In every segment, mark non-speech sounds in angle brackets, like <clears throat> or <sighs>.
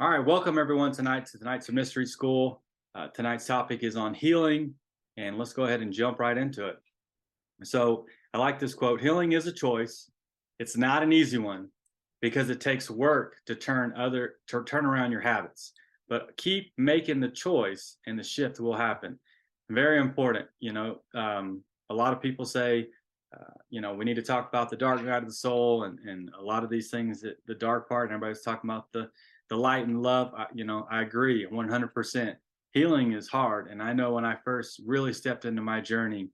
All right, welcome everyone tonight to tonight's mystery school. Uh, tonight's topic is on healing, and let's go ahead and jump right into it. So I like this quote: "Healing is a choice. It's not an easy one because it takes work to turn other to turn around your habits. But keep making the choice, and the shift will happen. Very important. You know, um, a lot of people say." Uh, you know, we need to talk about the dark side of the soul and, and a lot of these things that the dark part, and everybody's talking about the the light and love, I, you know, I agree 100%. Healing is hard. And I know when I first really stepped into my journey,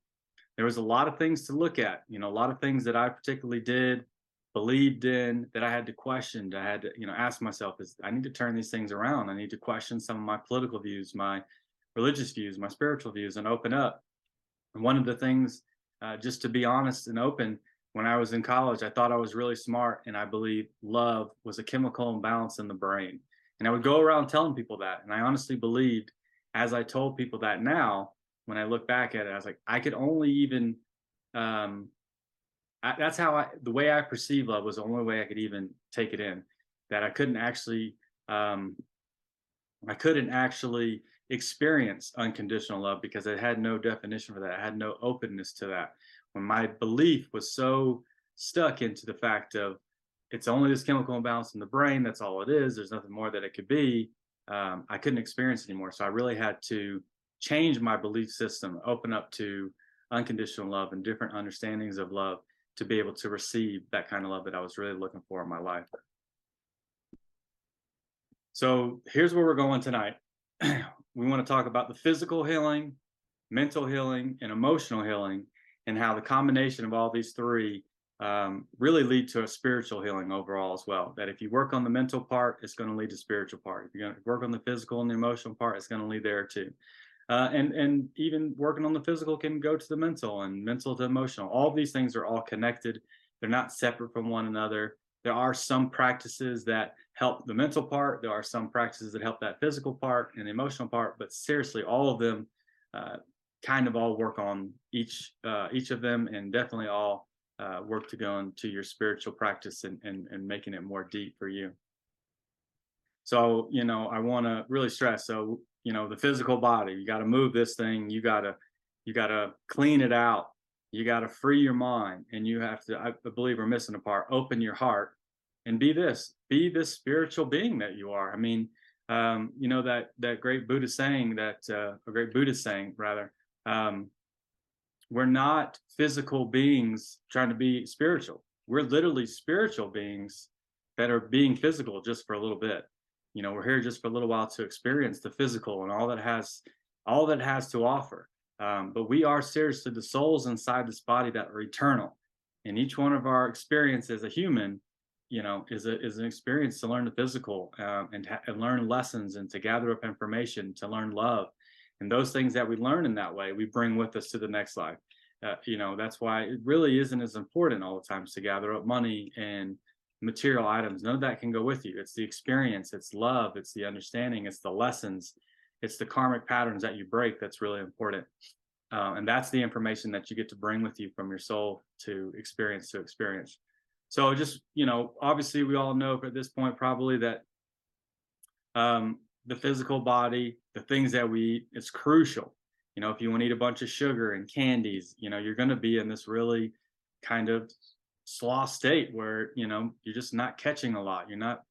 there was a lot of things to look at, you know, a lot of things that I particularly did, believed in that I had to question. I had to, you know, ask myself, is I need to turn these things around. I need to question some of my political views, my religious views, my spiritual views, and open up. And one of the things, uh, just to be honest and open, when I was in college, I thought I was really smart, and I believed love was a chemical imbalance in the brain. And I would go around telling people that. And I honestly believed, as I told people that now, when I look back at it, I was like, I could only even, um, I, that's how I, the way I perceive love was the only way I could even take it in. That I couldn't actually, um, I couldn't actually experience unconditional love because I had no definition for that. I had no openness to that when my belief was so stuck into the fact of it's only this chemical imbalance in the brain that's all it is there's nothing more that it could be um, i couldn't experience anymore. So i really had to change my belief system open up to unconditional love and different understandings of love to be able to receive that kind of love that i was really looking for in my life. So here's where we're going tonight. <clears throat> We want to talk about the physical healing mental healing and emotional healing and how the combination of all these three um, really lead to a spiritual healing overall as well. That if you work on the mental part, it's going to lead to spiritual part. If you're going to work on the physical and the emotional part, it's going to lead there too. Uh, and and even working on the physical can go to the mental and mental to emotional. All these things are all connected. They're not separate from one another. There are some practices that help the mental part. There are some practices that help that physical part and the emotional part. But seriously, all of them uh, kind of all work on each uh, each of them, and definitely all uh, work to go into your spiritual practice and, and and making it more deep for you. So you know, I want to really stress. So you know, the physical body, you got to move this thing. You got to you got to clean it out. You got to free your mind, and you have to. I believe we're missing a part. Open your heart and be this. Be this spiritual being that you are. I mean, um, you know that that great Buddha saying that uh, a great Buddhist saying rather um, we're not physical beings trying to be spiritual. We're literally spiritual beings that are being physical just for a little bit. You know, we're here just for a little while to experience the physical and all that has all that has to offer. Um, but we are seriously the souls inside this body that are eternal. And each one of our experience as a human, you know, is a, is an experience to learn the physical um, and, and learn lessons and to gather up information, to learn love, and those things that we learn in that way we bring with us to the next life. Uh, you know that's why it really isn't as important all the times to gather up money and material items. None of that can go with you. It's the experience it's love it's the understanding it's the lessons it's the karmic patterns that you break that's really important. Uh, and that's the information that you get to bring with you from your soul to experience to experience. So just you know obviously we all know at this point probably that um, the physical body, the things that we eat, it's crucial. You know, if you want to eat a bunch of sugar and candies, you know, you're going to be in this really kind of sloth state where, you know, you're just not catching a lot. You're not,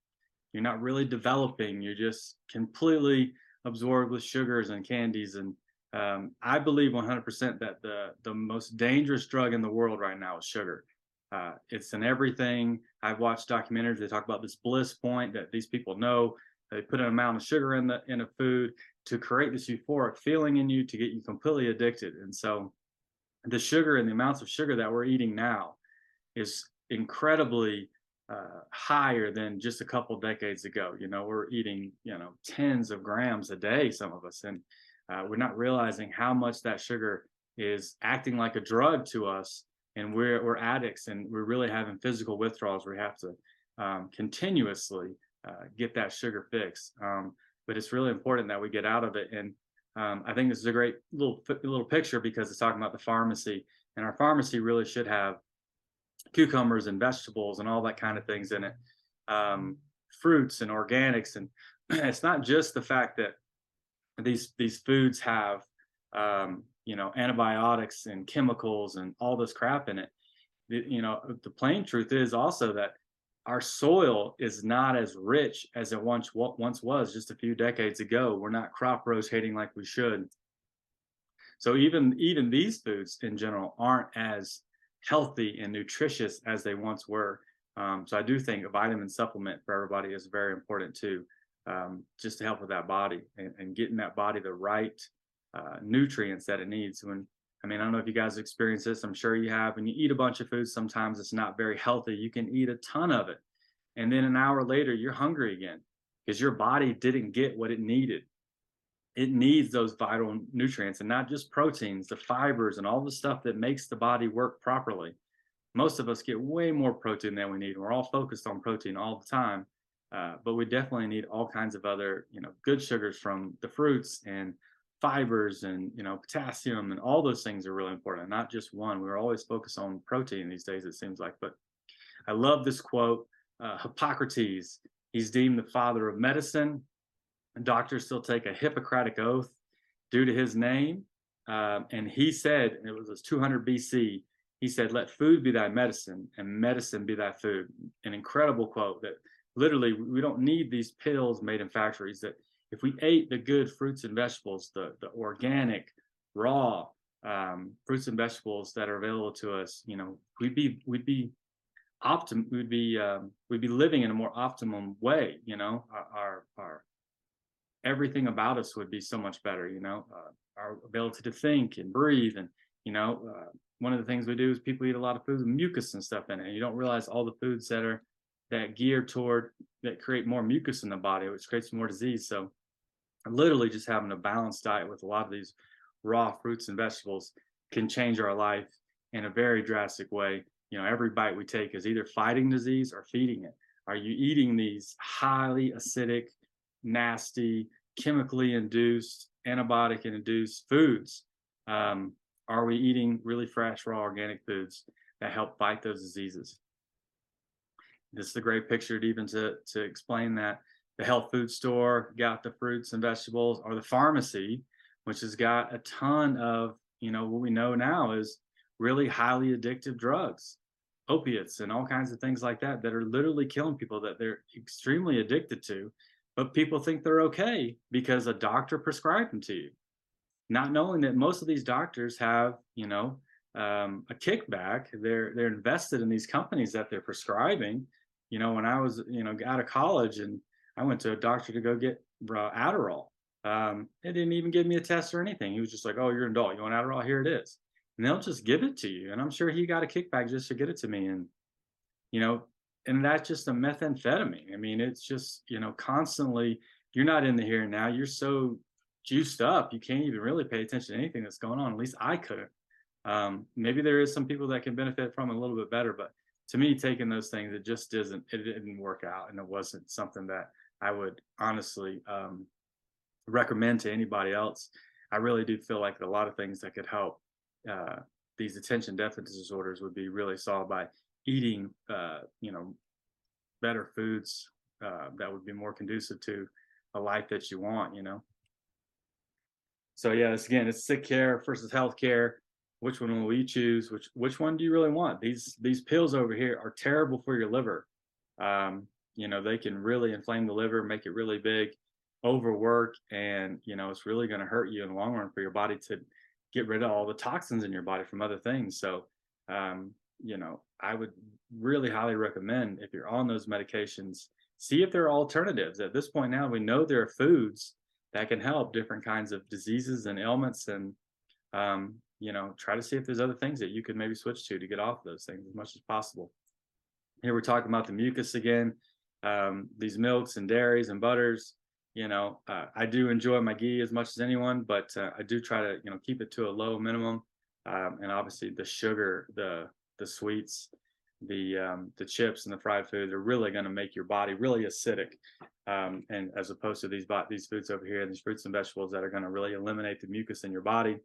you're not really developing. You're just completely absorbed with sugars and candies. And um, I believe 100% that the, the most dangerous drug in the world right now is sugar. Uh, it's in everything. I've watched documentaries. They talk about this bliss point that these people know they put an amount of sugar in the in a food to create this euphoric feeling in you to get you completely addicted. And so the sugar and the amounts of sugar that we're eating now is incredibly uh, higher than just a couple decades ago. You know, we're eating, you know, tens of grams a day, some of us, and uh, we're not realizing how much that sugar is acting like a drug to us. And we're, we're addicts and we're really having physical withdrawals. We have to um, continuously uh, get that sugar fix. Um, but it's really important that we get out of it. And um, I think this is a great little little picture because it's talking about the pharmacy, and our pharmacy really should have cucumbers and vegetables and all that kind of things in it, um, fruits and organics and <clears throat> it's not just the fact that these these foods have um, you know antibiotics and chemicals and all this crap in it. you know, the plain truth is also that our soil is not as rich as it once once was just a few decades ago. We're not crop rotating like we should. So even even these foods in general aren't as healthy and nutritious as they once were. Um, so I do think a vitamin supplement for everybody is very important too, um, just to help with that body and, and getting that body the right uh, nutrients that it needs. When I mean, I don't know if you guys experience this. I'm sure you have. When you eat a bunch of food, sometimes it's not very healthy. You can eat a ton of it, and then an hour later, you're hungry again because your body didn't get what it needed it needs those vital nutrients and not just proteins, the fibers and all the stuff that makes the body work properly. Most of us get way more protein than we need. We're all focused on protein all the time, uh, but we definitely need all kinds of other, you know, good sugars from the fruits and fibers and you know potassium and all those things are really important. Not just one. We're always focused on protein these days. It seems like, but I love this quote. Uh, Hippocrates, he's deemed the father of medicine doctors still take a Hippocratic oath due to his name. Um, and he said, and it was 200 BC, he said, Let food be thy medicine and medicine be thy food. An incredible quote that literally we don't need these pills made in factories. That if we ate the good fruits and vegetables, the, the organic, raw um, fruits and vegetables that are available to us, you know, we'd be, we'd be optim, we'd be, um, we'd be living in a more optimum way, you know, our, our, our everything about us would be so much better you know? Uh, our ability to think and breathe and you know uh, one of the things we do is people eat a lot of foods with mucus and stuff in it. And you don't realize all the foods that are that gear toward that create more mucus in the body which creates more disease. So literally just having a balanced diet with a lot of these raw fruits and vegetables can change our life in a very drastic way you know every bite we take is either fighting disease or feeding it are you eating these highly acidic nasty, chemically induced, antibiotic induced foods? Um, are we eating really fresh, raw, organic foods that help fight those diseases? This is a great picture to even to, to explain that. The health food store got the fruits and vegetables, or the pharmacy, which has got a ton of, you know, what we know now is really highly addictive drugs, opiates, and all kinds of things like that that are literally killing people that they're extremely addicted to but people think they're okay because a doctor prescribed them to you. Not knowing that most of these doctors have you know um, a kickback they're they're invested in these companies that they're prescribing. You know when i was you know out of college and i went to a doctor to go get uh, adderall um, they didn't even give me a test or anything he was just like oh you're an adult you want adderall here it is and they'll just give it to you and i'm sure he got a kickback just to get it to me and you know and that's just a methamphetamine. I mean, it's just, you know, constantly, you're not in the here and now. You're so juiced up, you can't even really pay attention to anything that's going on. At least I couldn't. Um, maybe there is some people that can benefit from it a little bit better, but to me, taking those things, it just doesn't, it didn't work out. And it wasn't something that I would honestly um, recommend to anybody else. I really do feel like a lot of things that could help uh, these attention deficit disorders would be really solved by eating, uh, you know, better foods uh, that would be more conducive to a life that you want, you know. So yeah, it's again, it's sick care versus health care. Which one will we choose? Which which one do you really want? These these pills over here are terrible for your liver. Um, you know, they can really inflame the liver, make it really big, overwork, and you know, it's really going to hurt you in the long run for your body to get rid of all the toxins in your body from other things. So um, you know, I would really highly recommend if you're on those medications, see if there are alternatives. At this point now, we know there are foods that can help different kinds of diseases and ailments, and um, you know, try to see if there's other things that you could maybe switch to to get off those things as much as possible. Here we're talking about the mucus again, um, these milks and dairies and butters. You know, uh, I do enjoy my ghee as much as anyone, but uh, I do try to you know keep it to a low minimum. Um, and obviously the sugar, the the sweets, the um, the chips and the fried foods are really going to make your body really acidic, um, and as opposed to these these foods over here, these fruits and vegetables that are going to really eliminate the mucus in your body.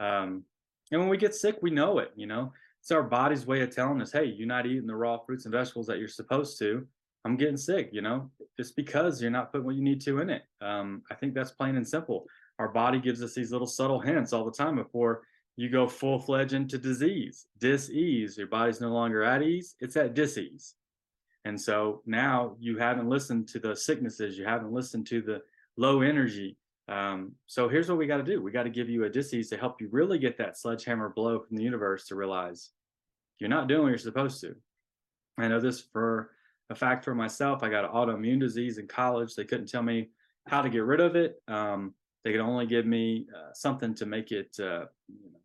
Um, and when we get sick, we know it. You know, it's our body's way of telling us, "Hey, you're not eating the raw fruits and vegetables that you're supposed to." I'm getting sick, you know, just because you're not putting what you need to in it. Um, I think that's plain and simple. Our body gives us these little subtle hints all the time before you go full fledged into disease, dis-ease. Your body's no longer at ease; it's at dis-ease. And so now you haven't listened to the sicknesses, you haven't listened to the low energy. Um, so here's what we got to do: we got to give you a dis-ease to help you really get that sledgehammer blow from the universe to realize you're not doing what you're supposed to. I know this for a fact for myself. I got an autoimmune disease in college. They couldn't tell me how to get rid of it. Um, they could only give me uh, something to make it uh, you know,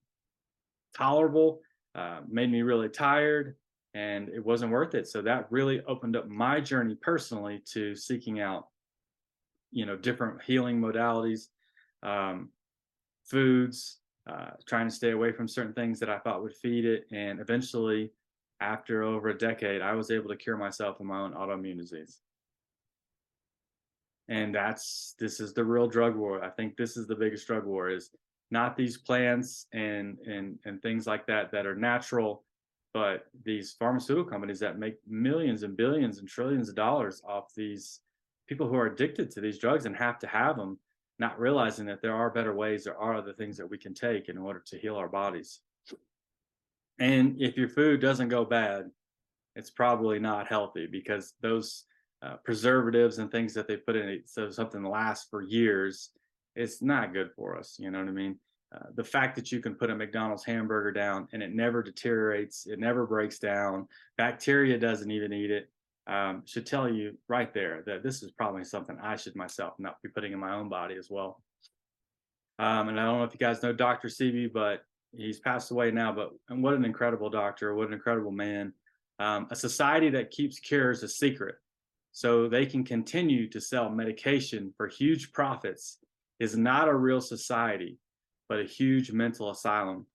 tolerable. Uh, made me really tired, and it wasn't worth it. So that really opened up my journey personally to seeking out, you know, different healing modalities, um, foods, uh, trying to stay away from certain things that I thought would feed it, and eventually after over a decade, I was able to cure myself of my own autoimmune disease. And that's this is the real drug war. I think this is the biggest drug war is not these plants and and and things like that that are natural, but these pharmaceutical companies that make millions and billions and trillions of dollars off these people who are addicted to these drugs and have to have them, not realizing that there are better ways, there are other things that we can take in order to heal our bodies. And if your food doesn't go bad, it's probably not healthy because those uh, preservatives and things that they put in it, so something lasts for years, it's not good for us. You know what I mean? Uh, the fact that you can put a McDonald's hamburger down and it never deteriorates, it never breaks down, bacteria doesn't even eat it, um, should tell you right there that this is probably something I should myself not be putting in my own body as well. Um, and I don't know if you guys know Dr. Sebi, but he's passed away now, but and what an incredible doctor, what an incredible man. Um, a society that keeps cures a secret so they can continue to sell medication for huge profits is not a real society, but a huge mental asylum.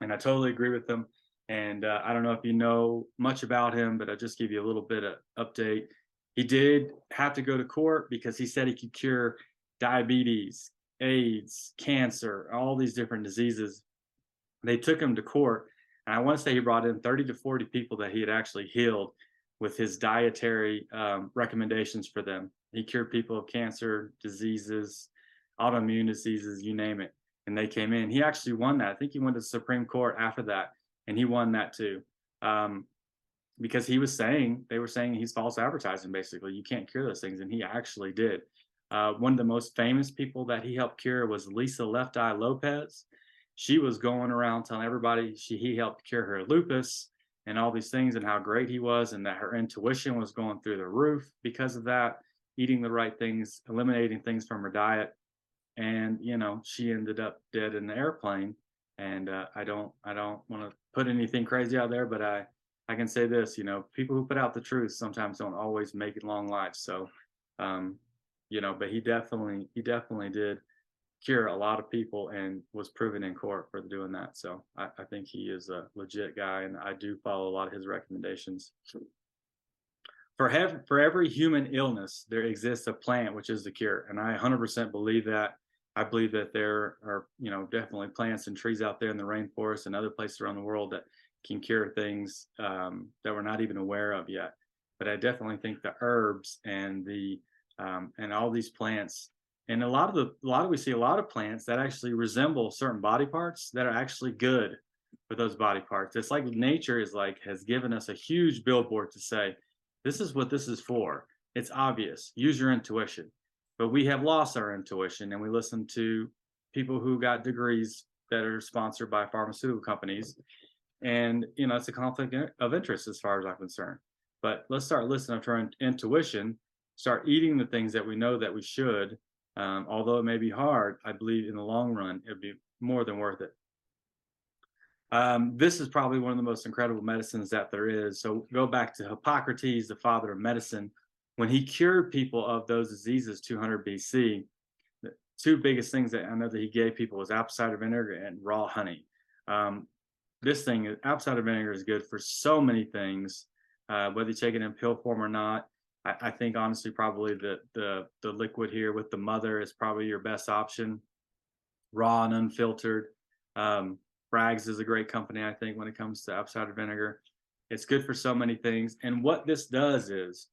And I totally agree with them. And uh, I don't know if you know much about him, but I'll just give you a little bit of update. He did have to go to court because he said he could cure diabetes, AIDS, cancer, all these different diseases they took him to court. And I want to say he brought in 30 to 40 people that he had actually healed with his dietary um, recommendations for them. He cured people of cancer, diseases, autoimmune diseases, you name it. And they came in. He actually won that. I think he went to the Supreme Court after that, and he won that too. Um, because he was saying, they were saying he's false advertising, basically. You can't cure those things. And he actually did. Uh, one of the most famous people that he helped cure was Lisa Left Eye Lopez she was going around telling everybody she he helped cure her lupus and all these things and how great he was and that her intuition was going through the roof because of that eating the right things eliminating things from her diet. And you know she ended up dead in the airplane. And uh, i don't i don't want to put anything crazy out there but i i can say this you know people who put out the truth sometimes don't always make it long lives so um you know but he definitely he definitely did cure a lot of people and was proven in court for doing that. So I, I, think he is a legit guy, and I do follow a lot of his recommendations. For, have, for every human illness, there exists a plant which is the cure, and I 100% believe that. I believe that there are, you know, definitely plants and trees out there in the rainforest and other places around the world that can cure things um, that we're not even aware of yet. But I definitely think the herbs and the um, and all these plants and a lot of the a lot of we see a lot of plants that actually resemble certain body parts that are actually good for those body parts. It's like nature is like has given us a huge billboard to say this is what this is for. It's obvious. Use your intuition. But we have lost our intuition and we listen to people who got degrees that are sponsored by pharmaceutical companies. And you know it's a conflict of interest as far as i'm concerned. But let's start listening to our intuition start eating the things that we know that we should um, although it may be hard, I believe in the long run, it'd be more than worth it. Um, this is probably one of the most incredible medicines that there is. So go back to Hippocrates, the father of medicine. When he cured people of those diseases 200 BC, the two biggest things that I know that he gave people was apple cider vinegar and raw honey. Um, this thing, apple cider vinegar is good for so many things, uh, whether you take it in pill form or not. I, I think honestly, probably the the the liquid here with the mother is probably your best option, raw and unfiltered. Um, Bragg's is a great company, I think, when it comes to apple cider vinegar. It's good for so many things. And what this does is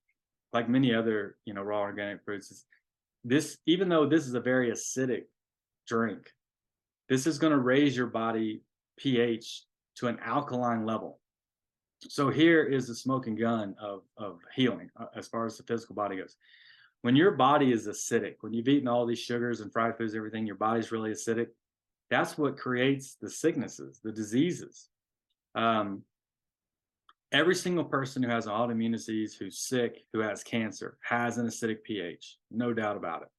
like many other, you know, raw organic fruits, is this even though this is a very acidic drink, this is going to raise your body pH to an alkaline level. So here is the smoking gun of of healing uh, as far as the physical body goes. When your body is acidic, when you've eaten all these sugars and fried foods, everything, your body's really acidic. That's what creates the sicknesses, the diseases. Um, every single person who has an autoimmune disease, who's sick, who has cancer, has an acidic pH, no doubt about it.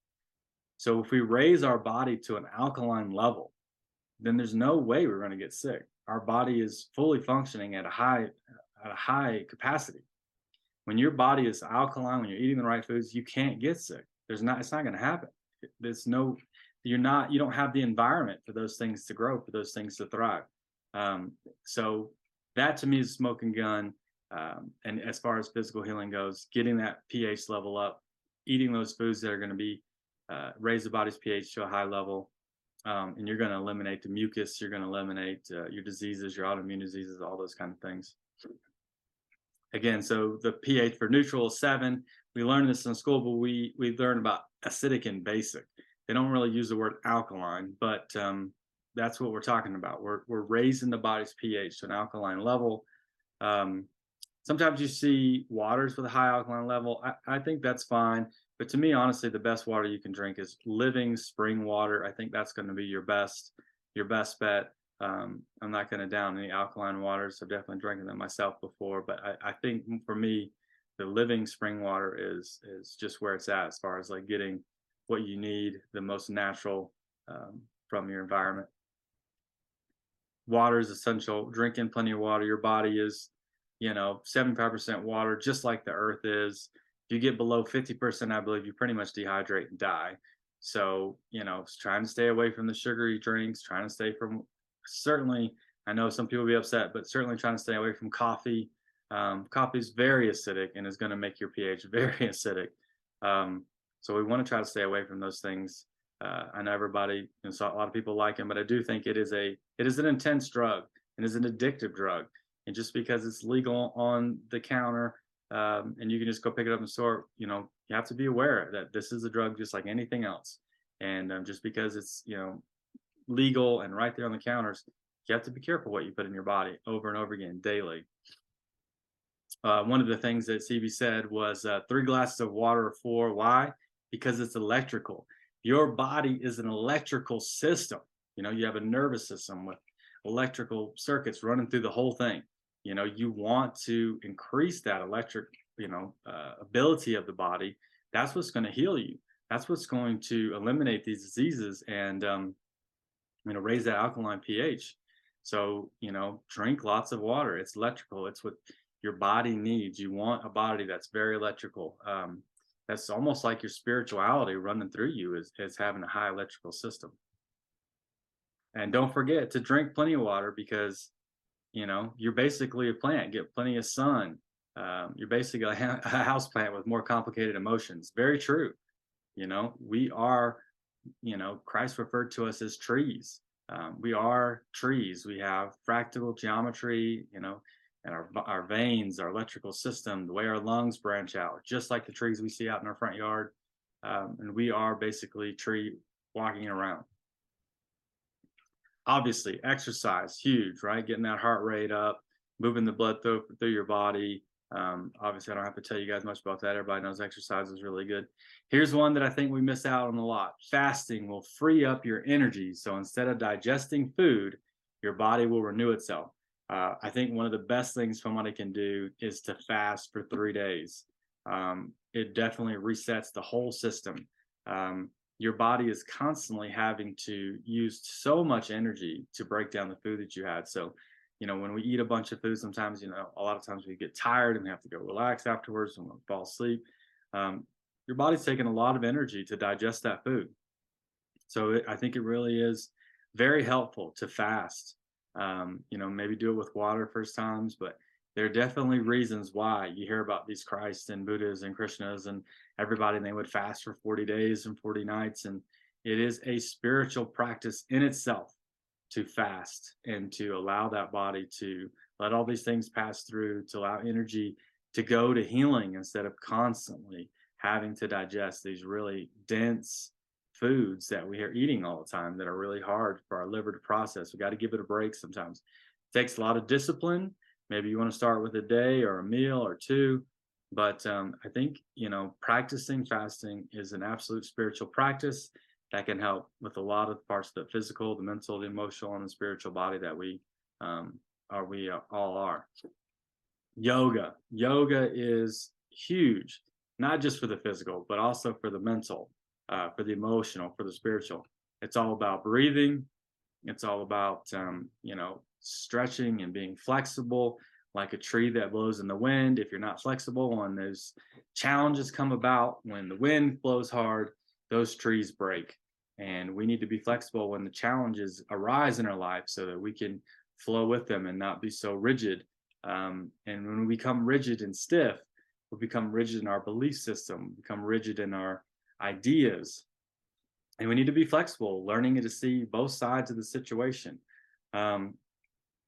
So if we raise our body to an alkaline level, then there's no way we're going to get sick. Our body is fully functioning at a high at a high capacity. When your body is alkaline, when you're eating the right foods, you can't get sick. There's not it's not going to happen. There's no you're not you don't have the environment for those things to grow, for those things to thrive. Um, so that to me is a smoking gun. Um, and as far as physical healing goes, getting that pH level up, eating those foods that are going to be uh, raise the body's pH to a high level, um, and you're going to eliminate the mucus. You're going to eliminate uh, your diseases, your autoimmune diseases, all those kind of things. Again, so the pH for neutral is seven. We learned this in school, but we we learned about acidic and basic. They don't really use the word alkaline, but um, that's what we're talking about. We're we're raising the body's pH to an alkaline level. Um, sometimes you see waters with a high alkaline level. I, I think that's fine. But to me, honestly, the best water you can drink is living spring water. I think that's going to be your best your best bet. Um, I'm not going to down any alkaline waters. I've definitely drinking them myself before, but I, I think for me, the living spring water is is just where it's at as far as like getting what you need, the most natural um, from your environment water is essential. Drinking plenty of water. Your body is, you know, 75% water, just like the earth is. If you get below 50%, I believe you pretty much dehydrate and die. So, you know, trying to stay away from the sugary drinks, trying to stay from certainly, I know some people will be upset, but certainly trying to stay away from coffee. Um, coffee is very acidic and is going to make your pH <laughs> very acidic. Um, so we want to try to stay away from those things. Uh, I know everybody, you know, so a lot of people like him, but I do think it is a it is an intense drug and is an addictive drug. And just because it's legal on the counter um, and you can just go pick it up in the store, you know, you have to be aware that this is a drug just like anything else. And um, just because it's you know legal and right there on the counters, you have to be careful what you put in your body over and over again daily. Uh, one of the things that Sebi said was uh, three glasses of water or four. Why? Because it's electrical your body is an electrical system. You know, you have a nervous system with electrical circuits running through the whole thing. You know, you want to increase that electric, you know, uh, ability of the body. That's what's going to heal you. That's what's going to eliminate these diseases and, um, you know, raise that alkaline pH. So, you know, drink lots of water. It's electrical. It's what your body needs. You want a body that's very electrical. Um, that's almost like your spirituality running through you is, is having a high electrical system. And don't forget to drink plenty of water because, you know, you're basically a plant. Get plenty of sun. Um, you're basically a, <laughs> a house plant with more complicated emotions. Very true. You know, we are, you know, Christ referred to us as trees. Um, we are trees. We have fractal geometry. You know, and our, our veins, our electrical system, the way our lungs branch out, just like the trees we see out in our front yard. Um, and we are basically tree walking around. Obviously, exercise, huge, right? Getting that heart rate up, moving the blood through, through your body. Um, obviously, I don't have to tell you guys much about that. Everybody knows exercise is really good. Here's one that I think we miss out on a lot. Fasting will free up your energy. So instead of digesting food, your body will renew itself. Uh, I think one of the best things somebody can do is to fast for three days. Um, it definitely resets the whole system. Um, your body is constantly having to use so much energy to break down the food that you had. So, you know, when we eat a bunch of food, sometimes, you know, a lot of times we get tired and we have to go relax afterwards and we'll fall asleep. Um, your body's taking a lot of energy to digest that food. So it, I think it really is very helpful to fast um, you know, maybe do it with water first times, but there are definitely reasons why you hear about these Christ and Buddhas and Krishnas and everybody, and they would fast for 40 days and 40 nights. And it is a spiritual practice in itself to fast and to allow that body to let all these things pass through, to allow energy to go to healing instead of constantly having to digest these really dense foods that we are eating all the time that are really hard for our liver to process. We got to give it a break sometimes. It takes a lot of discipline. Maybe you want to start with a day or a meal or two. But um, I think, you know, practicing fasting is an absolute spiritual practice that can help with a lot of parts of the physical, the mental, the emotional, and the spiritual body that we um, are, we all are. Yoga. Yoga is huge, not just for the physical, but also for the mental uh, for the emotional, for the spiritual. It's all about breathing. It's all about, um, you know, stretching and being flexible, like a tree that blows in the wind. If you're not flexible when those challenges come about, when the wind blows hard, those trees break. And we need to be flexible when the challenges arise in our life so that we can flow with them and not be so rigid. Um, and when we become rigid and stiff, we become rigid in our belief system, become rigid in our ideas. And we need to be flexible, learning to see both sides of the situation. Um,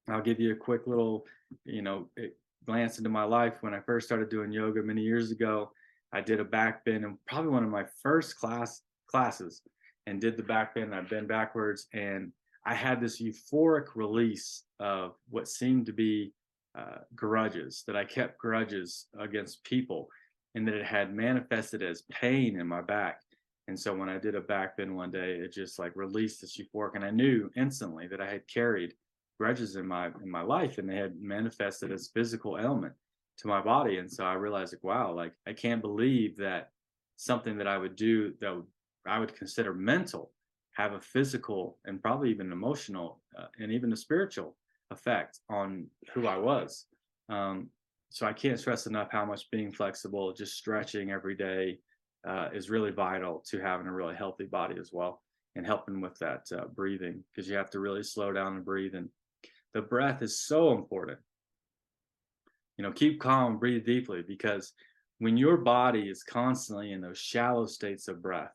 I'll give you a quick little, you know, it glanced into my life. When I first started doing yoga many years ago, I did a back bend and probably one of my first class classes and did the back bend. I bent backwards and I had this euphoric release of what seemed to be uh, grudges that I kept grudges against people and that it had manifested as pain in my back. And so when I did a back bend one day, it just like released this euphoric, and I knew instantly that I had carried grudges in my in my life, and they had manifested as physical ailment to my body. And so I realized, like, wow, like I can't believe that something that I would do that I would consider mental have a physical and probably even emotional uh, and even a spiritual effect on who I was. Um, so I can't stress enough how much being flexible, just stretching every day, uh, is really vital to having a really healthy body as well, and helping with that uh, breathing because you have to really slow down and breathe. And the breath is so important. You know, keep calm, breathe deeply because when your body is constantly in those shallow states of breath,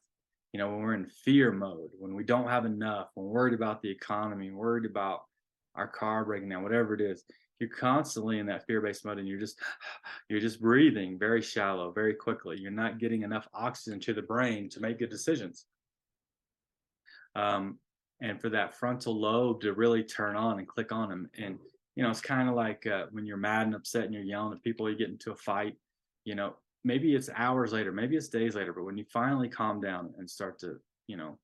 you know, when we're in fear mode, when we don't have enough, when we're worried about the economy, worried about our car breaking down, whatever it is, you're constantly in that fear-based mode and you're just <sighs> you're just breathing very shallow very quickly you're not getting enough oxygen to the brain to make good decisions um, and for that frontal lobe to really turn on and click on them and you know it's kind of like uh, when you're mad and upset and you're yelling at people you get into a fight you know maybe it's hours later maybe it's days later but when you finally calm down and start to you know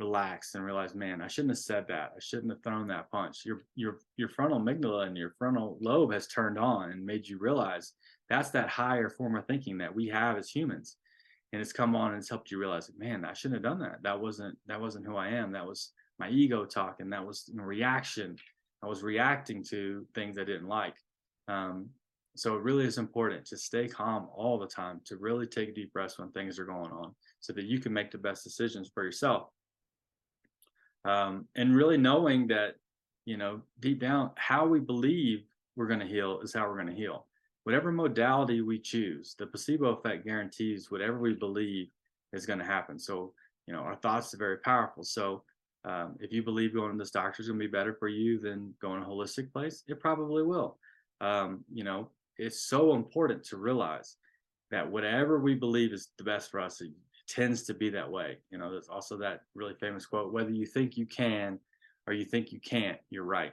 relax and realize, man, I shouldn't have said that. I shouldn't have thrown that punch. Your your your frontal amygdala and your frontal lobe has turned on and made you realize that's that higher form of thinking that we have as humans. And it's come on and it's helped you realize, man, I shouldn't have done that. That wasn't that wasn't who I am. That was my ego talking. That was reaction. I was reacting to things I didn't like. Um, so it really is important to stay calm all the time, to really take deep breaths when things are going on, so that you can make the best decisions for yourself um, and really knowing that you know deep down how we believe we're going to heal is how we're going to heal whatever modality we choose the placebo effect guarantees whatever we believe is going to happen so you know our thoughts are very powerful so um, if you believe going to this doctor is going to be better for you than going to a holistic place it probably will um, you know it's so important to realize that whatever we believe is the best for us tends to be that way. You know, there's also that really famous quote whether you think you can or you think you can't, you're right.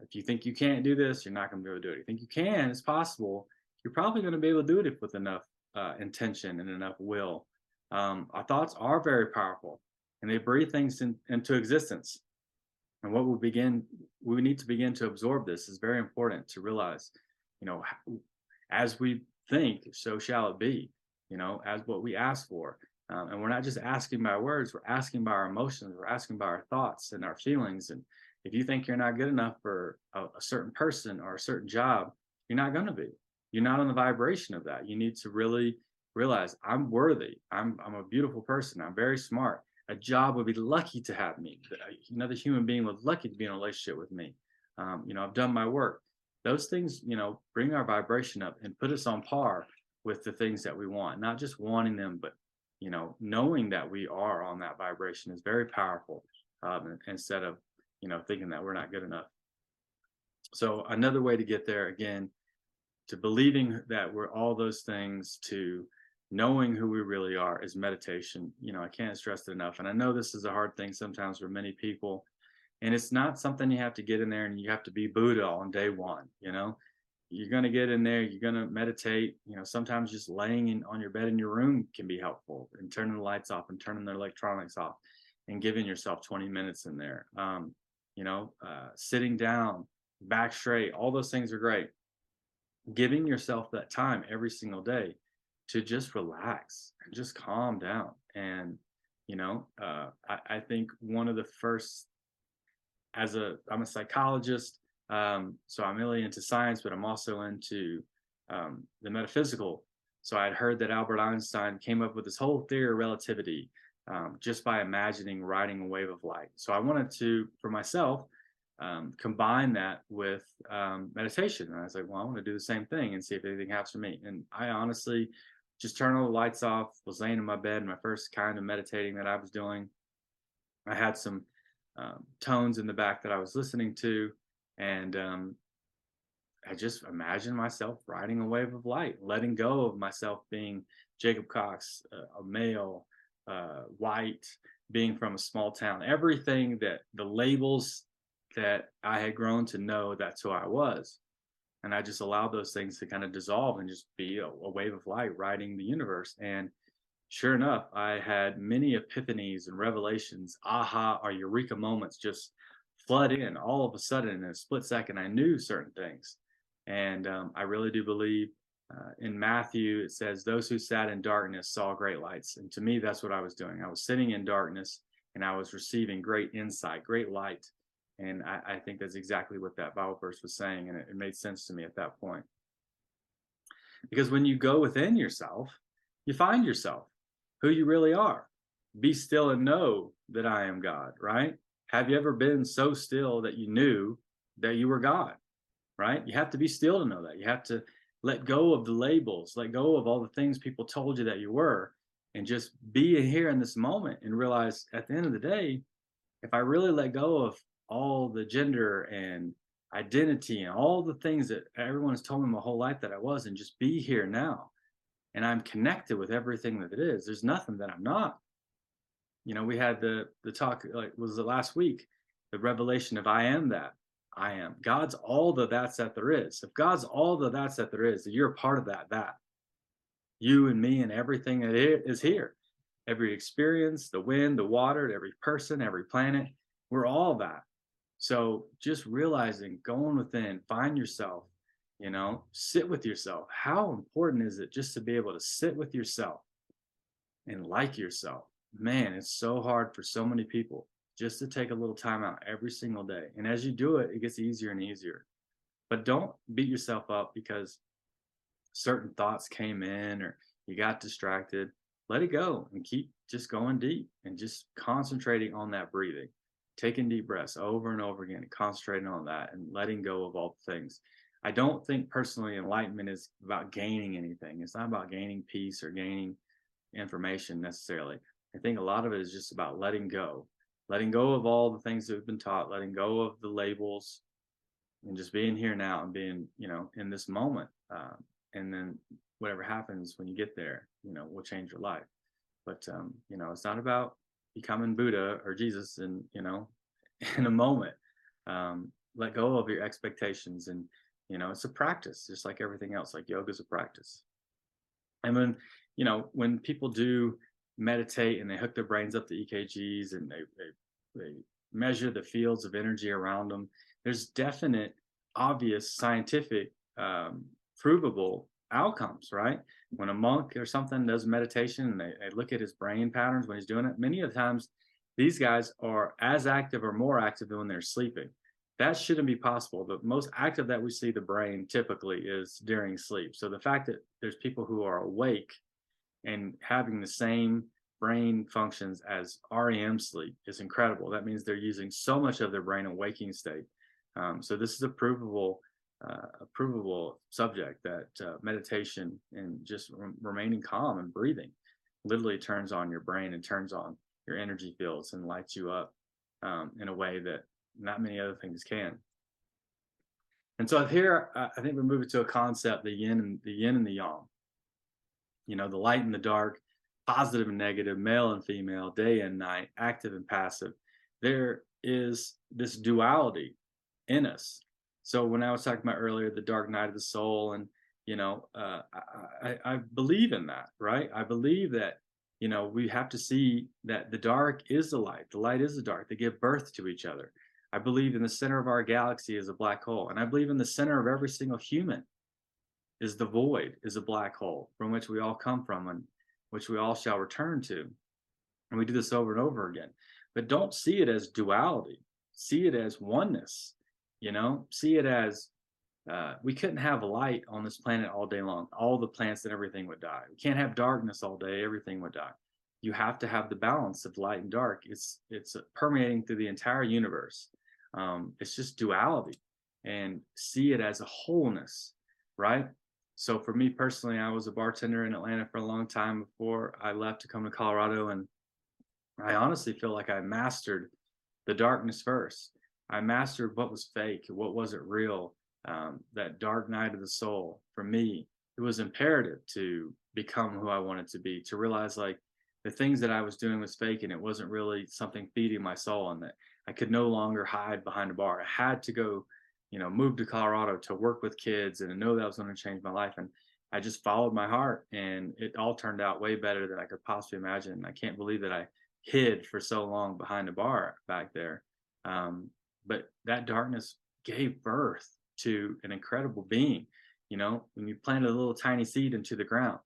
If you think you can't do this, you're not going to be able to do it. If you think you can, it's possible. You're probably going to be able to do it if with enough uh, intention and enough will. Um, our thoughts are very powerful and they breathe things in, into existence. And what we begin, we need to begin to absorb this is very important to realize, you know, as we think, so shall it be, you know, as what we ask for. Um, and we're not just asking by words, we're asking by our emotions, we're asking by our thoughts and our feelings. And if you think you're not good enough for a, a certain person or a certain job, you're not going to be. You're not on the vibration of that. You need to really realize I'm worthy. I'm, I'm a beautiful person. I'm very smart. A job would be lucky to have me. Another human being would lucky to be in a relationship with me. Um, you know, I've done my work. Those things, you know, bring our vibration up and put us on par with the things that we want, not just wanting them, but you know, knowing that we are on that vibration is very powerful um, instead of, you know, thinking that we're not good enough. So another way to get there again, to believing that we're all those things to knowing who we really are is meditation. You know, I can't stress it enough. And I know this is a hard thing sometimes for many people. And it's not something you have to get in there and you have to be Buddha on day one, you know. You're gonna get in there, you're gonna meditate, you know, sometimes just laying in on your bed in your room can be helpful and turning the lights off and turning the electronics off and giving yourself 20 minutes in there. Um, you know, uh, sitting down, back straight, all those things are great. Giving yourself that time every single day to just relax and just calm down. And, you know, uh, I, I, think one of the first, as a, I'm a psychologist, um, so I'm really into science, but I'm also into um, the metaphysical. So I had heard that Albert Einstein came up with this whole theory of relativity um, just by imagining riding a wave of light. So I wanted to, for myself, um, combine that with um, meditation. And I was like, well, I want to do the same thing and see if anything happens for me. And I honestly just turned all the lights off, was laying in my bed, my first kind of meditating that I was doing. I had some um, tones in the back that I was listening to, and um, I just imagined myself riding a wave of light, letting go of myself being Jacob Cox, uh, a male, uh, white, being from a small town. Everything that the labels that I had grown to know that's who I was and I just allowed those things to kind of dissolve and just be a, a, wave of light riding the universe. And sure enough, I had many epiphanies and revelations, aha or eureka moments just flood in all of a sudden in a split second. I knew certain things. And um, I really do believe uh, in Matthew, it says, Those who sat in darkness saw great lights. And to me, that's what I was doing. I was sitting in darkness and I was receiving great insight, great light. And I, I, think that's exactly what that Bible verse was saying. And it, it made sense to me at that point. Because when you go within yourself, you find yourself, who you really are. Be still and know that I am God, right? Have you ever been so still that you knew that you were God, right? You have to be still to know that. You have to let go of the labels, let go of all the things people told you that you were, and just be here in this moment and realize at the end of the day, if I really let go of all the gender and identity and all the things that everyone has told me my whole life that I was, and just be here now. And I'm connected with everything that it is. There's nothing that I'm not. You know, we had the the talk like was the last week, the revelation of I am that. I am. God's all the that's that there is. If God's all the that's that there is, you're a part of that that. You and me and everything that is here. Every experience, the wind, the water, every person, every planet, we're all that. So just realizing, going within, find yourself, you know, sit with yourself. How important is it just to be able to sit with yourself and like yourself? Man, it's so hard for so many people just to take a little time out every single day. And as you do it, it gets easier and easier. But don't beat yourself up because certain thoughts came in or you got distracted. Let it go and keep just going deep and just concentrating on that breathing taking deep breaths over and over again, and concentrating on that and letting go of all the things. I don't think personally enlightenment is about gaining anything. It's not about gaining peace or gaining information necessarily. I think a lot of it is just about letting go, letting go of all the things that we've been taught, letting go of the labels, and just being here now and being, you know, in this moment. Um, and then whatever happens when you get there, you know, will change your life. But um, you know, it's not about becoming Buddha or Jesus in you know <laughs> in a moment. Um, let go of your expectations and you know it's a practice just like everything else like yoga is a practice and when you know when people do meditate and they hook their brains up to ekgs and they, they, they measure the fields of energy around them there's definite obvious scientific um, provable outcomes right when a monk or something does meditation and they, they look at his brain patterns when he's doing it, many of the times these guys are as active or more active than when they're sleeping. That shouldn't be possible. The most active that we see the brain typically is during sleep. So the fact that there's people who are awake and having the same brain functions as REM sleep is incredible. That means they're using so much of their brain in waking state. Um, so this is a provable uh, a provable subject that uh, meditation and just re- remaining calm and breathing literally turns on your brain and turns on your energy fields and lights you up um, in a way that not many other things can. And so here, I think we're moving to a concept: the yin and the yin and the yang. You know, the light and the dark, positive and negative, male and female, day and night, active and passive. There is this duality in us. So when I was talking about earlier, the dark night of the soul, and you know, uh, I, I believe in that, right? I believe that you know we have to see that the dark is the light, the light is the dark. They give birth to each other. I believe in the center of our galaxy is a black hole, and I believe in the center of every single human is the void, is a black hole from which we all come from and which we all shall return to. And we do this over and over again. But don't see it as duality. See it as oneness. You know, see it as uh, we couldn't have light on this planet all day long. All the plants and everything would die. We can't have darkness all day. Everything would die. You have to have the balance of light and dark. It's it's permeating through the entire universe. Um, it's just duality, and see it as a wholeness, right? So for me personally, I was a bartender in Atlanta for a long time before I left to come to Colorado, and I honestly feel like I mastered the darkness first. I mastered what was fake, what wasn't real, um, that dark night of the soul. For me, it was imperative to become who I wanted to be, to realize like the things that I was doing was fake and it wasn't really something feeding my soul, and that I could no longer hide behind a bar. I had to go, you know, move to Colorado to work with kids and know that was going to change my life. And I just followed my heart and it all turned out way better than I could possibly imagine. I can't believe that I hid for so long behind a bar back there. Um, but that darkness gave birth to an incredible being. You know, when you plant a little tiny seed into the ground,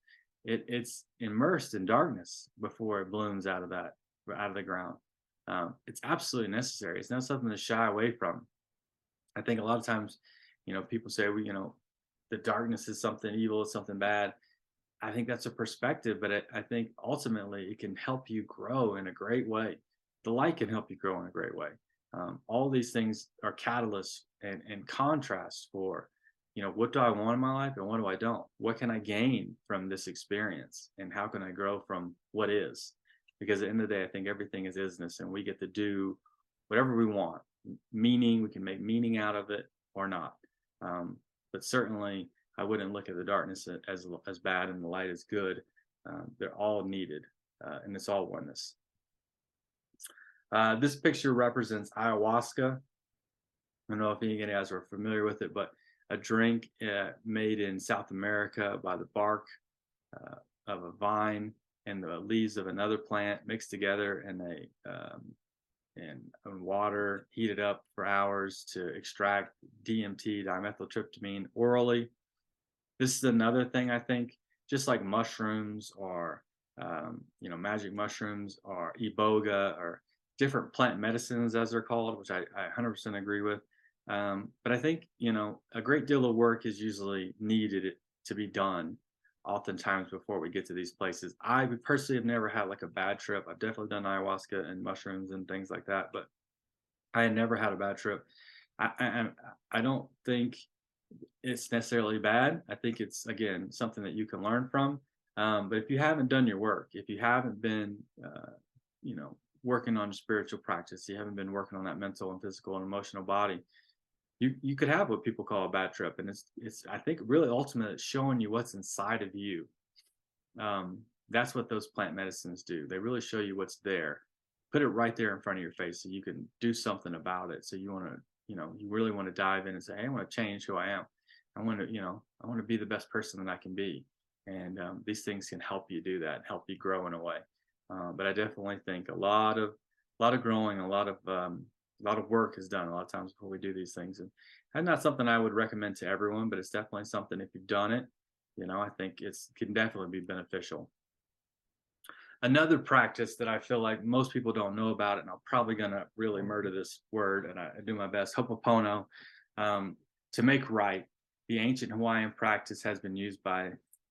it, it's immersed in darkness before it blooms out of that out of the ground. Um, it's absolutely necessary. It's not something to shy away from. I think a lot of times, you know, people say, well, you know, the darkness is something evil, it's something bad. I think that's a perspective, but I think ultimately it can help you grow in a great way. The light can help you grow in a great way. Um, all these things are catalysts and, and contrasts for, you know, what do I want in my life and what do I don't? What can I gain from this experience and how can I grow from what is? Because at the end of the day, I think everything is isness and we get to do whatever we want. Meaning, we can make meaning out of it or not. Um, but certainly, I wouldn't look at the darkness as as bad and the light as good. Um, they're all needed, uh, and it's all oneness. Uh, this picture represents ayahuasca. I don't know if any of you guys are familiar with it, but a drink uh, made in South America by the bark uh, of a vine and the leaves of another plant mixed together and a um, in, in water, heated up for hours to extract DMT, dimethyltryptamine, orally this is another thing I think, just like mushrooms or um, you know magic mushrooms or iboga or different plant medicines as they're called, which I, I 100% agree with. Um, but I think you know a great deal of work is usually needed to be done oftentimes before we get to these places. I personally have never had like a bad trip. I've definitely done ayahuasca and mushrooms and things like that, but I had never had a bad trip. I, I, I don't think it's necessarily bad. I think it's again something that you can learn from. Um, but if you haven't done your work, if you haven't been, uh, you know, working on spiritual practice, you haven't been working on that mental and physical and emotional body, you you could have what people call a bad trip, and it's it's I think really ultimately showing you what's inside of you. Um, that's what those plant medicines do. They really show you what's there, put it right there in front of your face, so you can do something about it. So you want to you know you really want to dive in and say hey, i want to change who i am i want to you know i want to be the best person that i can be and um, these things can help you do that help you grow in a way uh, but i definitely think a lot of a lot of growing a lot of um, a lot of work is done a lot of times before we do these things and that's not something i would recommend to everyone but it's definitely something if you've done it you know i think it's can definitely be beneficial another practice that I feel like most people don't know about, and I'm probably to really murder this word, and I, I do my best. Hopopono, um, to make right. The ancient Hawaiian practice has been used by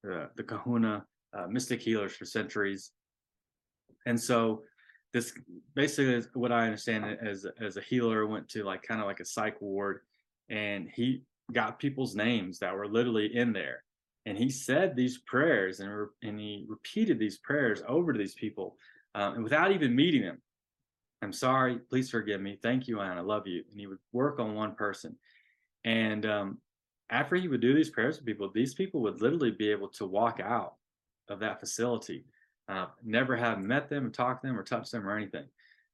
uh, the Kahuna uh, mystic healers for centuries, and so this basically is what I understand as as a healer went to like kind of like a psych ward, and he got people's names that were literally in there. And he said these prayers and, re- and he repeated these prayers over to these people um, and without even meeting them. I'm sorry please forgive me. Thank you and i love you. And he would work on one person. And um, after he would do these prayers with people, these people would literally be able to walk out of that facility, uh, never have met them, talked to them, or touched them, or anything.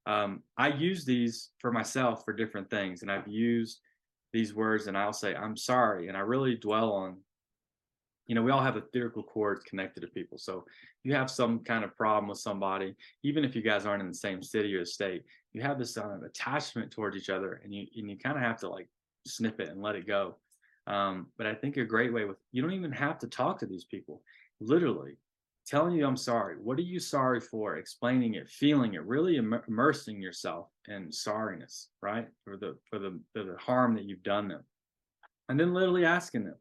Um, I use these for myself for different things, and I've used these words, and I'll say, "I'm sorry," and I really dwell on. You know, we all have etherical cords connected to people. So you have some kind of problem with somebody, even if you guys aren't in the same city or state, you have this uh, attachment towards each other, and you and you kind of have to like snip it and let it go. Um, but I think a great way with you don't even have to talk to these people. Literally, telling you I'm sorry. What are you sorry for? Explaining it, feeling it, really Im- immersing yourself in sorriness, right? For the for the for the harm that you've done them. And then literally asking them,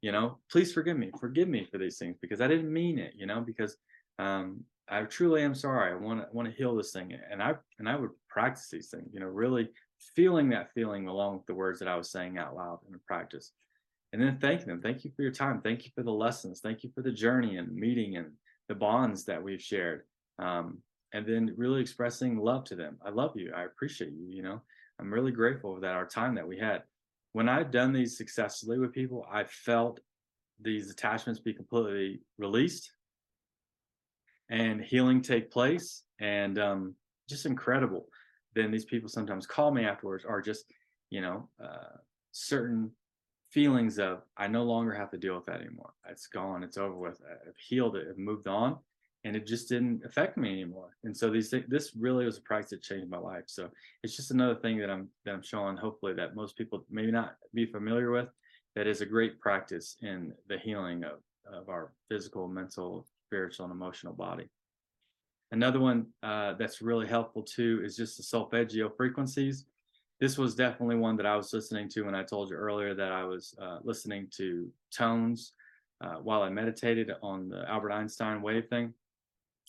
you know, please forgive me, forgive me for these things because I didn't mean it, you know, because um I truly am sorry. I want to want to heal this thing. And I and I would practice these things, you know, really feeling that feeling along with the words that I was saying out loud in practice and then thank them. Thank you for your time. Thank you for the lessons. Thank you for the journey and meeting and the bonds that we've shared. Um, and then really expressing love to them. I love you. I appreciate you. You know, I'm really grateful that our time that we had. When I've done these successfully with people, I felt these attachments be completely released and healing take place and um, just incredible. Then these people sometimes call me afterwards or just, you know, uh, certain feelings of I no longer have to deal with that anymore. It's gone. It's over with. I've healed it. I've moved on, and it just didn't affect me anymore. And so these things, this really was a practice that changed my life. So it's just another thing that I'm that I'm showing. Hopefully, that most people maybe not be familiar with. That is a great practice in the healing of of our physical, mental, spiritual, and emotional body. Another one uh, that's really helpful too is just the solfeggio frequencies this was definitely one that I was listening to when I told you earlier that I was uh, listening to tones uh, while I meditated on the Albert Einstein wave thing.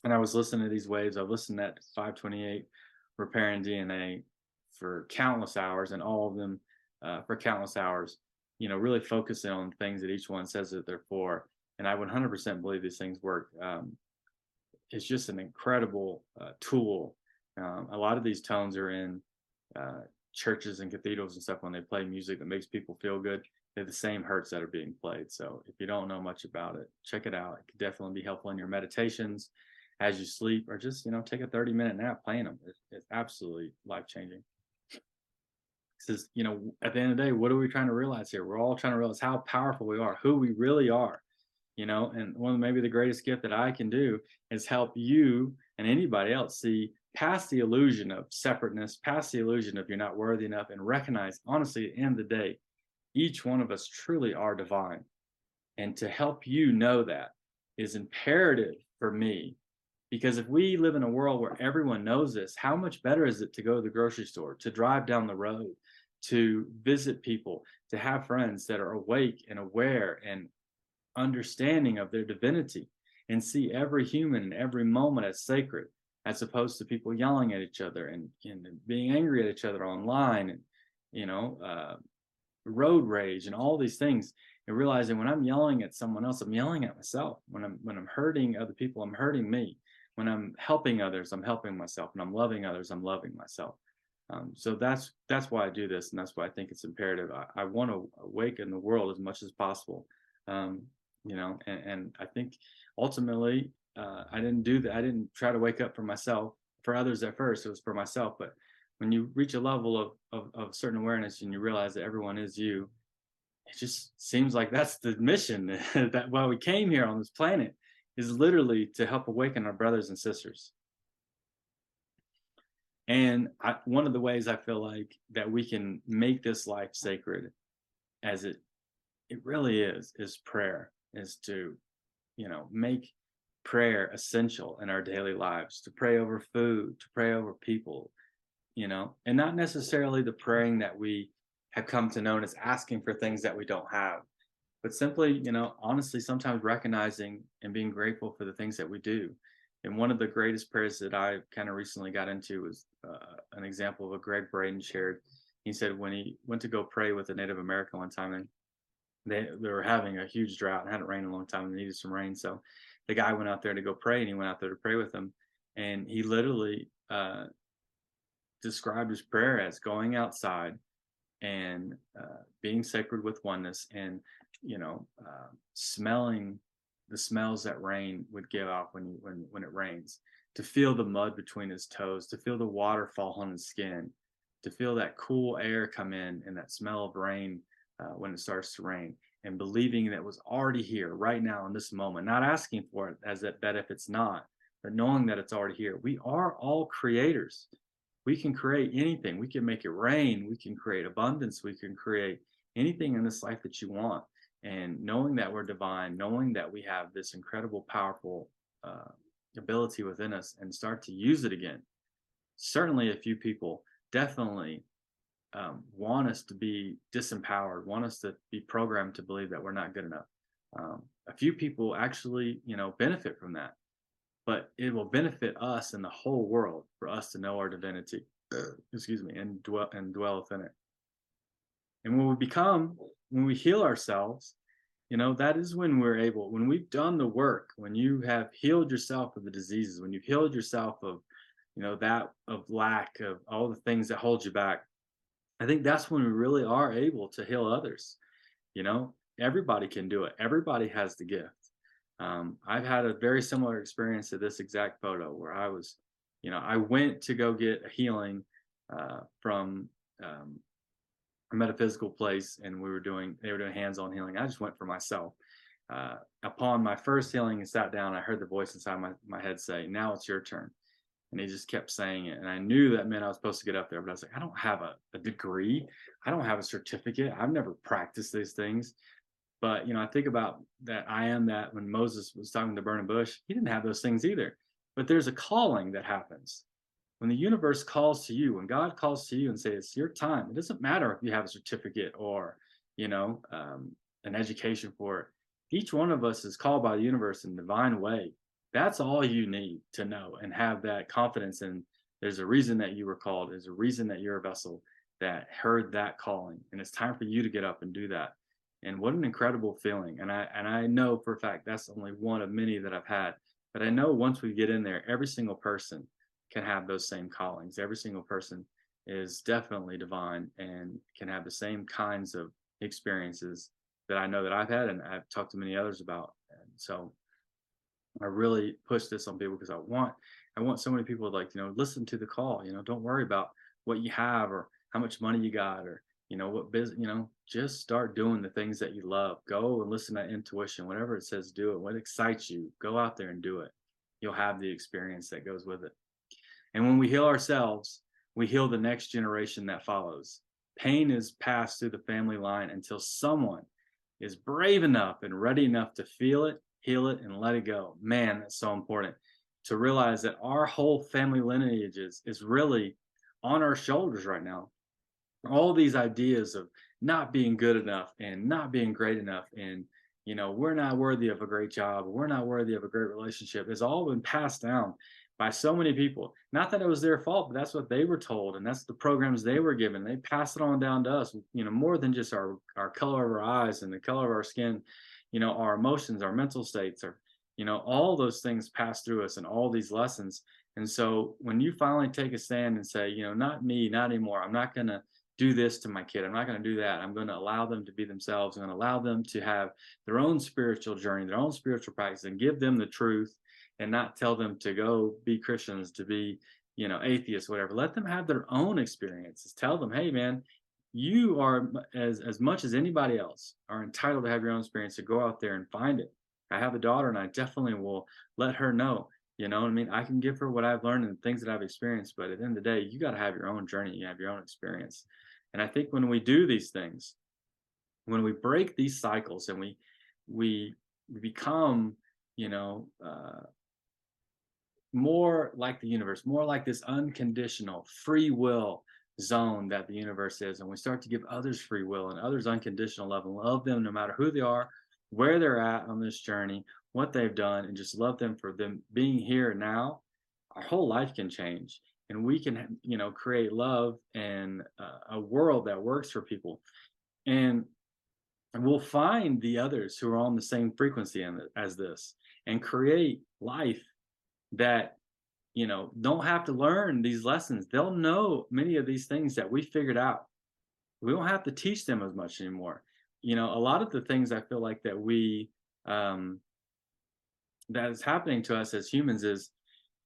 And I was listening to these waves. I've listened at 528 repairing DNA for countless hours and all of them uh, for countless hours, you know, really focusing on things that each one says that they're for. And I 100% believe these things work. Um, it's just an incredible uh, tool. Um, a lot of these tones are in uh, churches and cathedrals and stuff when they play music that makes people feel good they're the same hertz that are being played. So if you don't know much about it check it out. It could definitely be helpful in your meditations as you sleep or just you know take a 30 minute nap playing them it's, it's absolutely life changing because you know at the end of the day what are we trying to realize here? We're all trying to realize how powerful we are who we really are you know? And one of maybe the greatest gift that i can do is help you and anybody else see past the illusion of separateness, past the illusion of you're not worthy enough, and recognize, honestly, at the end of the day, each one of us truly are divine. And to help you know that is imperative for me. Because if we live in a world where everyone knows this, how much better is it to go to the grocery store, to drive down the road, to visit people, to have friends that are awake and aware and understanding of their divinity and see every human and every moment as sacred as opposed to people yelling at each other and, and being angry at each other online and you know uh, road rage and all these things and realizing when i'm yelling at someone else i'm yelling at myself. When i'm when i'm hurting other people i'm hurting me. When i'm helping others i'm helping myself. And i'm loving others i'm loving myself. Um, so that's that's why i do this and that's why i think it's imperative. I, I want to awaken the world as much as possible. Um, you know and, and i think ultimately uh, I didn't do that. I didn't try to wake up for myself. For others at first, it was for myself. But when you reach a level of, of, of certain awareness and you realize that everyone is you, it just seems like that's the mission <laughs> that why we came here on this planet is literally to help awaken our brothers and sisters. And I, one of the ways I feel like that we can make this life sacred, as it it really is, is prayer. Is to, you know, make prayer essential in our daily lives to pray over food to pray over people you know and not necessarily the praying that we have come to know as asking for things that we don't have but simply you know honestly sometimes recognizing and being grateful for the things that we do. And one of the greatest prayers that i kind of recently got into was uh, an example of a Gregg Braden shared. He said when he went to go pray with a native american one time and they, they were having a huge drought and hadn't rained in a long time and needed some rain. So the guy went out there to go pray and he went out there to pray with him. And he literally uh, described his prayer as going outside and uh, being sacred with oneness and you know uh, smelling the smells that rain would give off when you when when it rains. To feel the mud between his toes to feel the water fall on his skin to feel that cool air come in and that smell of rain uh, when it starts to rain and believing that was already here right now in this moment not asking for it as that bet if it's not but knowing that it's already here. We are all creators. We can create anything. We can make it rain. We can create abundance. We can create anything in this life that you want. And knowing that we're divine knowing that we have this incredible powerful uh, ability within us and start to use it again. Certainly a few people definitely um, want us to be disempowered want us to be programmed to believe that we're not good enough. Um, a few people actually you know benefit from that but it will benefit us and the whole world for us to know our divinity <clears throat> excuse me and dwell and dwell within it. And when we become when we heal ourselves you know that is when we're able when we've done the work when you have healed yourself of the diseases when you've healed yourself of you know that of lack of all the things that hold you back i think that's when we really are able to heal others you know everybody can do it everybody has the gift um, I've had a very similar experience to this exact photo where I was, you know, I went to go get a healing uh, from um, a metaphysical place, and we were doing they were doing hands-on healing. I just went for myself. Uh, upon my first healing and sat down, I heard the voice inside my, my head say, "Now it's your turn." And he just kept saying it, and I knew that meant I was supposed to get up there. But I was like, I don't have a, a degree, I don't have a certificate, I've never practiced these things. But you know, I think about that I am that when Moses was talking to burning bush, he didn't have those things either. But there's a calling that happens. When the universe calls to you, when God calls to you and says it's your time, it doesn't matter if you have a certificate or, you know, um, an education for it. Each one of us is called by the universe in divine way. That's all you need to know and have that confidence in there's a reason that you were called. There's a reason that you're a vessel that heard that calling. And it's time for you to get up and do that and what an incredible feeling and i and i know for a fact that's only one of many that i've had but i know once we get in there every single person can have those same callings every single person is definitely divine and can have the same kinds of experiences that i know that i've had and i've talked to many others about and so i really push this on people because i want i want so many people to like you know listen to the call you know don't worry about what you have or how much money you got or you know what business you know just start doing the things that you love. Go and listen to intuition whatever it says do it. What excites you? Go out there and do it. You'll have the experience that goes with it. And when we heal ourselves we heal the next generation that follows. Pain is passed through the family line until someone is brave enough and ready enough to feel it heal it and let it go. Man that's so important. To realize that our whole family lineage is, really on our shoulders right now. All these ideas of not being good enough and not being great enough and you know we're not worthy of a great job we're not worthy of a great relationship has all been passed down by so many people. Not that it was their fault but that's what they were told and that's the programs they were given. They pass it on down to us you know more than just our our color of our eyes and the color of our skin you know our emotions our mental states are you know all those things pass through us and all these lessons and so when you finally take a stand and say you know not me not anymore i'm not going to do this to my kid. I'm not going to do that. I'm going to allow them to be themselves. I'm going to allow them to have their own spiritual journey, their own spiritual practice, and give them the truth and not tell them to go be Christians, to be, you know, atheists, whatever. Let them have their own experiences. Tell them, hey, man, you are as as much as anybody else are entitled to have your own experience to go out there and find it. I have a daughter, and I definitely will let her know. You know I mean? I can give her what I've learned and things that I've experienced, but at the end of the day, you got to have your own journey. You have your own experience. And I think when we do these things, when we break these cycles and we we become, you know, uh, more like the universe, more like this unconditional free will zone that the universe is, and we start to give others free will and others unconditional love and love them no matter who they are, where they're at on this journey, what they've done, and just love them for them being here now, our whole life can change. And we can you know create love and uh, a world that works for people. And we'll find the others who are on the same frequency as this and create life that you know don't have to learn these lessons they'll know many of these things that we figured out we don't have to teach them as much anymore. You know, a lot of the things I feel like that we um, that is happening to us as humans is,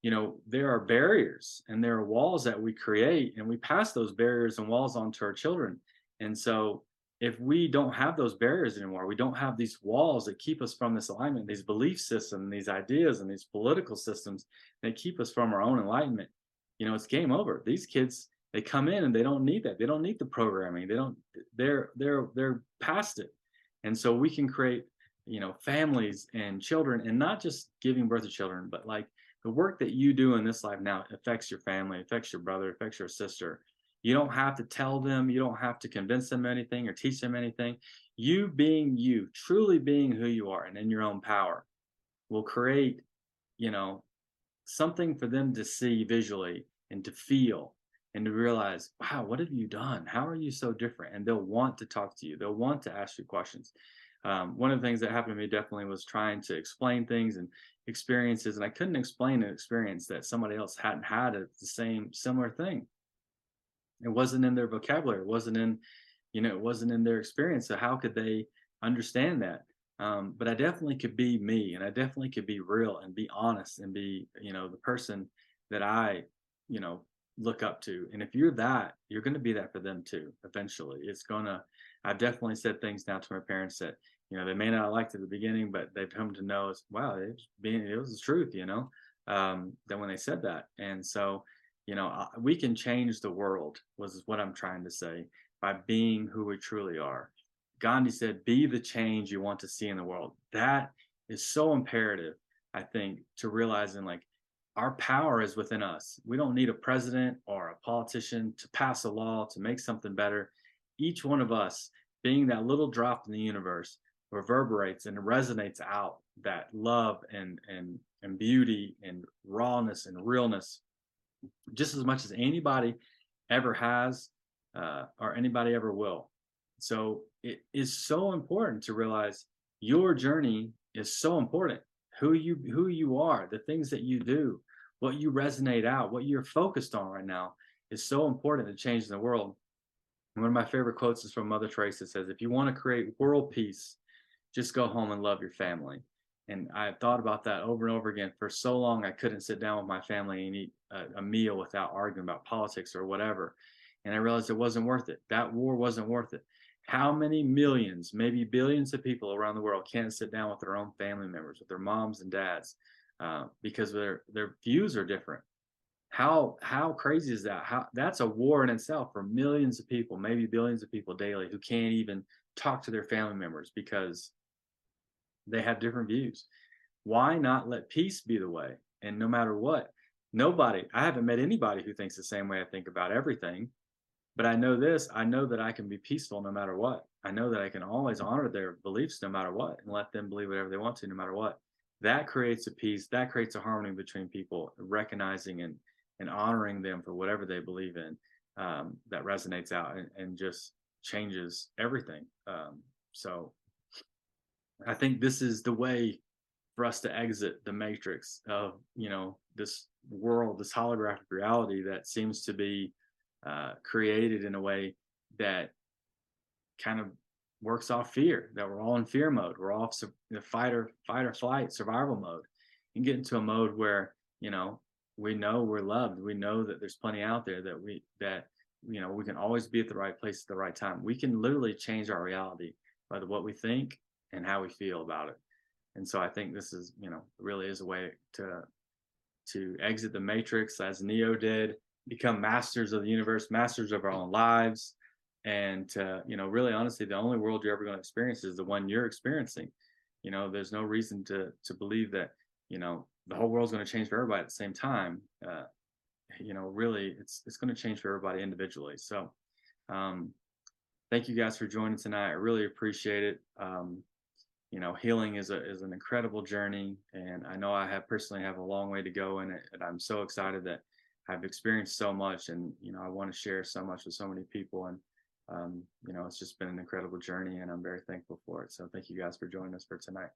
you know, there are barriers and there are walls that we create, and we pass those barriers and walls on to our children. And so, if we don't have those barriers anymore, we don't have these walls that keep us from this alignment, these belief systems, these ideas, and these political systems that keep us from our own enlightenment. You know, it's game over. These kids, they come in and they don't need that. They don't need the programming. They don't. They're they're they're past it. And so we can create you know families and children and not just giving birth to children but like the work that you do in this life now affects your family affects your brother affects your sister you don't have to tell them you don't have to convince them anything or teach them anything. You being you truly being who you are and in your own power will create you know something for them to see visually and to feel and to realize wow what have you done? How are you so different? And they'll want to talk to you. They'll want to ask you questions. Um, one of the things that happened to me definitely was trying to explain things and experiences and i couldn't explain an experience that somebody else hadn't had the same similar thing it wasn't in their vocabulary it wasn't in you know it wasn't in their experience so how could they understand that um, but i definitely could be me and i definitely could be real and be honest and be you know the person that i you know look up to and if you're that you're going to be that for them too eventually it's going to I've definitely said things now to my parents that you know they may not have liked at the beginning, but they've come to know as wow, it was being it was the truth, you know. Um, that when they said that, and so you know uh, we can change the world was what I'm trying to say by being who we truly are. Gandhi said, "Be the change you want to see in the world." That is so imperative, I think, to realizing like our power is within us. We don't need a president or a politician to pass a law to make something better each one of us being that little drop in the universe reverberates and resonates out that love and and and beauty and rawness and realness just as much as anybody ever has uh, or anybody ever will so it is so important to realize your journey is so important who you who you are the things that you do what you resonate out what you're focused on right now is so important to change the world one of my favorite quotes is from Mother Teresa. Says, "If you want to create world peace, just go home and love your family." And I thought about that over and over again. For so long, I couldn't sit down with my family and eat a, a meal without arguing about politics or whatever. And I realized it wasn't worth it. That war wasn't worth it. How many millions, maybe billions of people around the world can't sit down with their own family members, with their moms and dads, uh, because their their views are different how how crazy is that how that's a war in itself for millions of people maybe billions of people daily who can't even talk to their family members because they have different views. Why not let peace be the way? And no matter what nobody i haven't met anybody who thinks the same way i think about everything but i know this i know that i can be peaceful no matter what. I know that i can always honor their beliefs no matter what and let them believe whatever they want to no matter what. That creates a peace that creates a harmony between people recognizing and and honoring them for whatever they believe in um, that resonates out and, and, just changes everything. Um, so I think this is the way for us to exit the matrix of you know this world, this holographic reality that seems to be uh, created in a way that kind of works off fear. That we're all in fear mode. We're all in fight or fight or flight survival mode, and get into a mode where you know we know we're loved. We know that there's plenty out there that we that you know we can always be at the right place at the right time. We can literally change our reality by the, what we think and how we feel about it. And so I think this is you know really is a way to to exit the matrix as Neo did, become masters of the universe, masters of our own lives, and uh, you know really honestly the only world you're ever going to experience is the one you're experiencing. You know there's no reason to to believe that you know the whole world's going to change for everybody at the same time uh, you know really it's it's going to change for everybody individually so um, thank you guys for joining tonight i really appreciate it um, you know healing is a is an incredible journey and i know i have personally have a long way to go in it and i'm so excited that i've experienced so much and you know i want to share so much with so many people and um, you know it's just been an incredible journey and i'm very thankful for it. So thank you guys for joining us for tonight